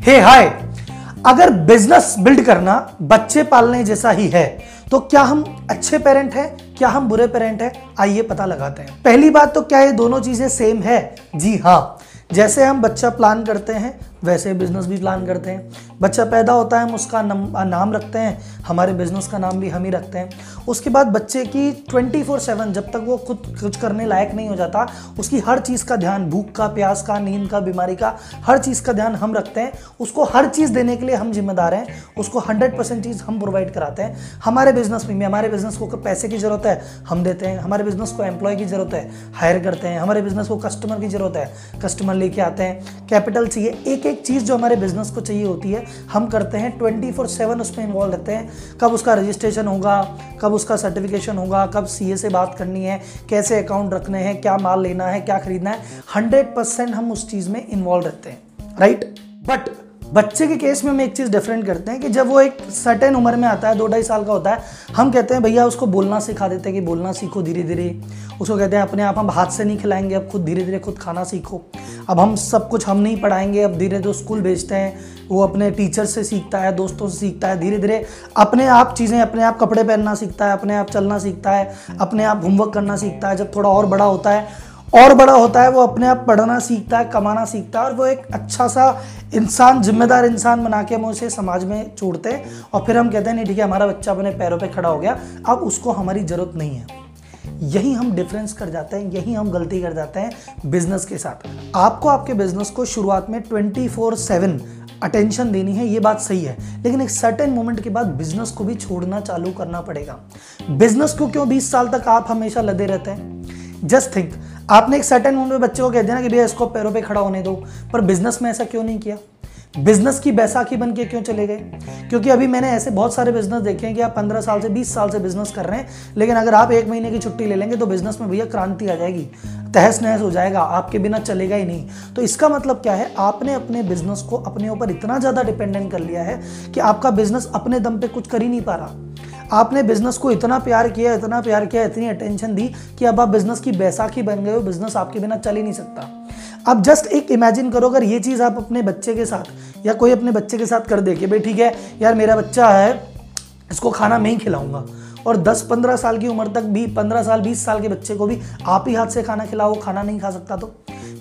हे हाय अगर business build करना बच्चे पालने जैसा ही है तो क्या हम अच्छे पेरेंट हैं? क्या हम बुरे पेरेंट हैं? आइए पता लगाते हैं। पहली बात तो क्या ये दोनों चीज़ें सेम है? जी हाँ। जैसे हम बच्चा प्लान करते हैं वैसे बिज़नेस भी प्लान करते हैं। बच्चा पैदा होता है, हम उसका नाम रखते हैं, हमारे बिज़नेस का नाम भी हम ही रखते हैं। उसके बाद बच्चे की 24/7 जब तक वो खुद, कुछ करने लायक नहीं हो जाता, उसकी हर चीज़ का ध्यान, भूख का, प्यास का, नींद का, बीमारी का, हर चीज़ का ध्यान हम रखते हैं। उसको हर चीज़ देने के लिए हम जिम्मेदार हैं, उसको हंड्रेड परसेंट चीज़ हम प्रोवाइड कराते हैं। हमारे बिज़नेस में हमारे बिज़नेस को पैसे की ज़रूरत है, हम देते हैं। हमारे बिज़नेस को एम्प्लॉय की ज़रूरत है हायर करते हैं। हमारे बिज़नेस को कस्टमर की ज़रूरत है कस्टमर लेके आते हैं। कैपिटल चाहिए एक एक चीज़ जो हमारे बिज़नेस को चाहिए होती है, हम करते हैं ट्वेंटी फोर सेवन उसमें इन्वॉल्व रहते हैं। कब उसका रजिस्ट्रेशन होगा, कब उसका सर्टिफिकेशन होगा, कब सीए से बात करनी है, कैसे अकाउंट रखने हैं, क्या माल लेना है, क्या खरीदना है हंड्रेड परसेंट हम उस चीज़ में इन्वॉल्व रहते हैं राइट बट बच्चे के केस में हम एक चीज़ डिफरेंट करते हैं कि जब वो एक सर्टेन उम्र में आता है, दो ढाई साल का होता है, हम कहते हैं, भैया, उसको बोलना सिखा देते हैं कि बोलना सीखो धीरे धीरे उसको कहते हैं, अपने आप हम हाथ से नहीं खिलाएँगे, अब खुद धीरे धीरे खुद खाना सीखो। अब हम सब कुछ हम नहीं पढ़ाएँगे, अब धीरे धीरे स्कूल भेजते हैं। वो अपने टीचर से सीखता है, दोस्तों से सीखता है धीरे धीरे अपने आप चीज़ें, अपने आप कपड़े पहनना सीखता है, अपने आप चलना सीखता है, अपने आप होमवर्क करना सीखता है, जब थोड़ा और बड़ा होता है और बड़ा होता है, वो अपने आप पढ़ना सीखता है, कमाना सीखता है और वो एक अच्छा सा इंसान, जिम्मेदार इंसान बना के हम उसे समाज में छोड़ते हैं और फिर हम कहते हैं, नहीं, ठीक है, हमारा बच्चा अपने पैरों पे खड़ा हो गया, अब उसको हमारी ज़रूरत नहीं है। यही हम डिफरेंस कर जाते हैं, यही हम गलती कर जाते हैं बिज़नेस के साथ। आपको आपके बिज़नेस को शुरुआत में ट्वेंटी फोर सेवन अटेंशन देनी है, ये बात सही है, लेकिन एक सर्टेन मोमेंट के बाद बिज़नेस को भी छोड़ना चालू करना पड़ेगा। बिज़नेस को क्यों 20 साल तक आप हमेशा लदे रहते हैं? जस्ट थिंक आपने एक सर्टेन मोमेंट में बच्चे को कह दिया ना कि भैया इसको पैरों पे खड़ा होने दो, पर बिज़नेस में ऐसा क्यों नहीं किया? बिज़नेस की बैसाखी बन के क्यों चले गए? क्योंकि अभी मैंने ऐसे बहुत सारे बिज़नेस देखे हैं कि आप पंद्रह साल से बीस साल से बिज़नेस कर रहे हैं, लेकिन अगर आप एक महीने की छुट्टी ले लेंगे तो बिज़नेस में भैया क्रांति आ जाएगी, तहस नहस हो जाएगा, आपके बिना चलेगा ही नहीं। तो इसका मतलब क्या है? आपने अपने बिज़नेस को अपने ऊपर इतना ज़्यादा डिपेंडेंट कर लिया है कि आपका बिज़नेस अपने दम पे कुछ कर ही नहीं पा रहा। आपने बिज़नेस को इतना प्यार किया, इतना प्यार किया, इतनी अटेंशन दी कि अब आप बिज़नेस की बैसाखी बन गए हो बिज़नेस आपके बिना चल ही नहीं सकता। अब जस्ट एक इमेजिन करो, अगर ये चीज़ आप अपने बच्चे के साथ या कोई अपने बच्चे के साथ कर दे कि भाई ठीक है यार, मेरा बच्चा है, इसको खाना मैं ही खिलाऊँगा। और 10-15 साल की उम्र तक भी 15 साल 20 साल के बच्चे को भी आप ही हाथ से खाना खिलाओ, खाना नहीं खा सकता तो।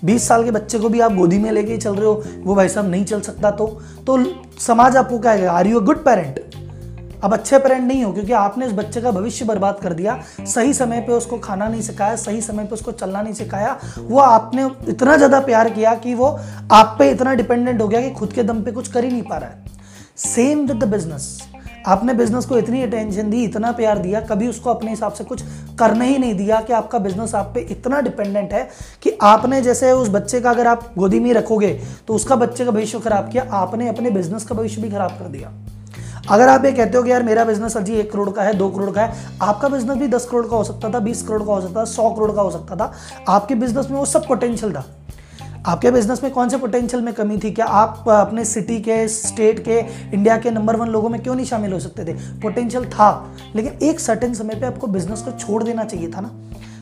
20 साल के बच्चे को भी आप गोदी में लेके चल रहे हो, वो भाई साहब नहीं चल सकता तो। तो समाज आपको क्या are you a good parent अब अच्छे पेरेंट नहीं हो, क्योंकि आपने उस बच्चे का भविष्य बर्बाद कर दिया। सही समय पे उसको खाना नहीं सिखाया, सही समय पे उसको चलना नहीं सिखाया। वो आपने इतना ज़्यादा प्यार किया कि वो आप पे इतना डिपेंडेंट हो गया कि खुद के दम पे कुछ कर ही नहीं पा रहा है। सेम विद द बिज़नेस आपने बिज़नेस को इतनी अटेंशन दी, इतना प्यार दिया, कभी उसको अपने हिसाब से कुछ करने ही नहीं दिया कि आपका बिज़नेस आप पे इतना डिपेंडेंट है कि आपने जैसे उस बच्चे का अगर आप गोदी में रखोगे तो उसका बच्चे का भविष्य खराब किया, आपने अपने बिज़नेस का भविष्य भी खराब कर दिया। अगर आप ये कहते हो कि यार मेरा बिज़नेस अजी एक करोड़ का है, दो करोड़ का है, आपका बिज़नेस भी दस करोड़ का हो सकता था, बीस करोड़ का हो सकता था, सौ करोड़ का हो सकता था, आपके बिज़नेस में वो सब पोटेंशियल था। आपके बिज़नेस में कौन से पोटेंशियल में कमी थी? क्या आप अपने सिटी के स्टेट के इंडिया के नंबर वन लोगों में क्यों नहीं शामिल हो सकते थे? पोटेंशियल था, लेकिन एक सर्टेन समय पे आपको बिज़नेस को छोड़ देना चाहिए था ना।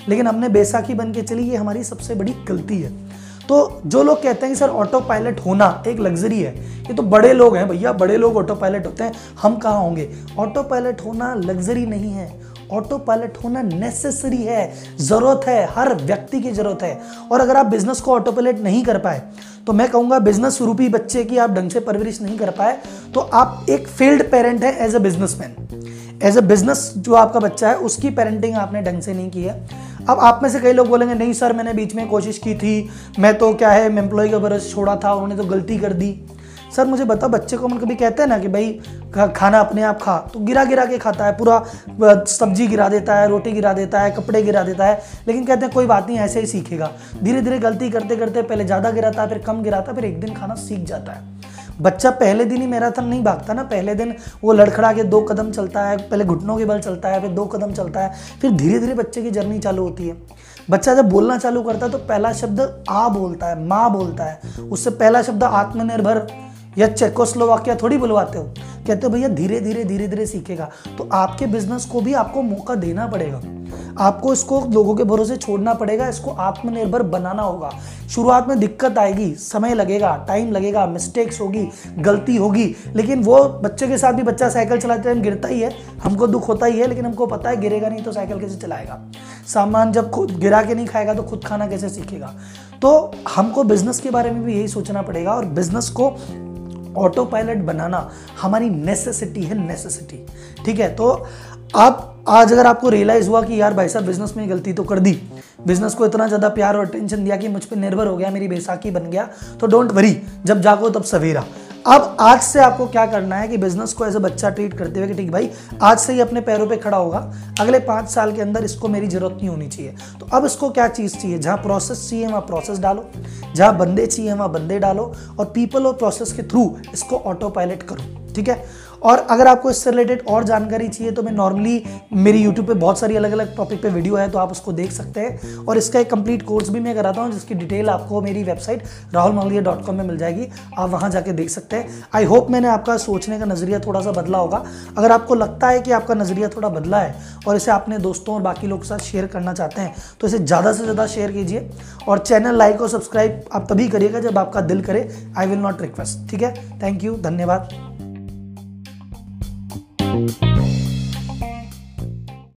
लेकिन हमने बैसाखी बन के चली, ये हमारी सबसे बड़ी गलती है। तो जो लोग कहते हैं कि सर ऑटो पायलट होना एक लग्जरी है, ये तो बड़े लोग हैं भैया, बड़े लोग ऑटो पायलट होते हैं, हम कहाँ होंगे? ऑटो पायलट होना लग्जरी नहीं है। ऑटो पायलट होना नेसेसरी है, ज़रूरत है, हर व्यक्ति की ज़रूरत है। और अगर आप बिज़नेस को ऑटो पायलट नहीं कर पाए तो मैं कहूँगा बिज़नेस रूपी बच्चे की आप ढंग से परवरिश नहीं कर पाए तो आप एक फेल्ड पेरेंट है as a businessman as a business जो आपका बच्चा है, उसकी पेरेंटिंग आपने ढंग से नहीं की है। अब आप में से कई लोग बोलेंगे, नहीं सर, मैंने बीच में कोशिश की थी। मैं तो क्या है, मैं एम्प्लॉय का बरस छोड़ा था, उन्होंने तो गलती कर दी। सर, मुझे बताओ, बच्चे को मन कभी कहते हैं ना कि भाई खाना अपने आप खा। तो गिरा गिरा के खाता है, पूरा सब्ज़ी गिरा देता है, रोटी गिरा देता है, कपड़े गिरा देता है, लेकिन कहते हैं, कोई बात नहीं, ऐसे ही सीखेगा। धीरे धीरे गलती करते करते पहले ज़्यादा गिराता है फिर कम गिराता है फिर एक दिन खाना सीख जाता है। बच्चा पहले दिन ही मैराथन नहीं भागता ना, पहले दिन वो लड़खड़ा के दो कदम चलता है, पहले घुटनों के बल चलता है, फिर दो कदम चलता है, फिर धीरे धीरे बच्चे की जर्नी चालू होती है। बच्चा जब बोलना चालू करता है तो पहला शब्द आ बोलता है, माँ बोलता है। उससे पहला शब्द आत्मनिर्भर या चेकोस्लोवाकिया थोड़ी बुलवाते हो? कहते हो, भैया, धीरे धीरे धीरे धीरे सीखेगा। तो आपके बिज़नेस को भी आपको मौका देना पड़ेगा। आपको इसको लोगों के भरोसे छोड़ना पड़ेगा, इसको आत्मनिर्भर बनाना होगा। शुरुआत में दिक्कत आएगी, समय लगेगा, टाइम लगेगा मिस्टेक्स होगी, गलती होगी, लेकिन वो बच्चे के साथ भी बच्चा साइकिल चलाते टाइम गिरता ही है। हमको दुख होता ही है, लेकिन हमको पता है गिरेगा नहीं तो साइकिल कैसे चलाएगा। सामान जब खुद गिरा के नहीं खाएगा तो खुद खाना कैसे सीखेगा? तो हमको बिज़नेस के बारे में भी यही सोचना पड़ेगा और बिज़नेस को ऑटो पायलट बनाना हमारी नेसेसिटी है नेसेसिटी ठीक है? तो आप, आज अगर आपको रियलाइज़ हुआ कि यार भाई साहब बिज़नेस में गलती तो कर दी। बिज़नेस को इतना ज़्यादा प्यार और अटेंशन दिया कि मुझ पर निर्भर हो गया, मेरी बैसाखी बन गया तो डोंट वरी जब जागो तब सवेरा। अब आज से आपको क्या करना है कि बिज़नेस को ऐसे बच्चा ट्रीट करते हुए कि ठीक भाई, आज से ही अपने पैरों पे खड़ा होगा, अगले पाँच साल के अंदर इसको मेरी ज़रूरत नहीं होनी चाहिए। तो अब इसको क्या चीज़ चाहिए? जहाँ प्रोसेस चाहिए, वहाँ प्रोसेस डालो। जहाँ बंदे चाहिए, वहाँ बंदे डालो। और पीपल और प्रोसेस के थ्रू इसको ऑटो पायलट करो, ठीक है? और अगर आपको इससे रिलेटेड और जानकारी चाहिए तो मैं नॉर्मली मेरी यूट्यूब पे बहुत सारी अलग अलग टॉपिक पे वीडियो है तो आप उसको देख सकते हैं। और इसका एक कंप्लीट कोर्स भी मैं कराता हूँ, जिसकी डिटेल आपको मेरी website Rahul Mangalia dot com में मिल जाएगी। आप वहाँ जाके देख सकते हैं। आई होप मैंने आपका सोचने का नज़रिया थोड़ा सा बदला होगा। अगर आपको लगता है कि आपका नज़रिया थोड़ा बदला है, और इसे अपने दोस्तों और बाकी लोगों के साथ शेयर करना चाहते हैं तो इसे ज़्यादा से ज़्यादा शेयर कीजिए। और चैनल लाइक और सब्सक्राइब आप तभी करिएगा जब आपका दिल करे। आई विल नॉट रिक्वेस्ट ठीक है? थैंक यू धन्यवाद।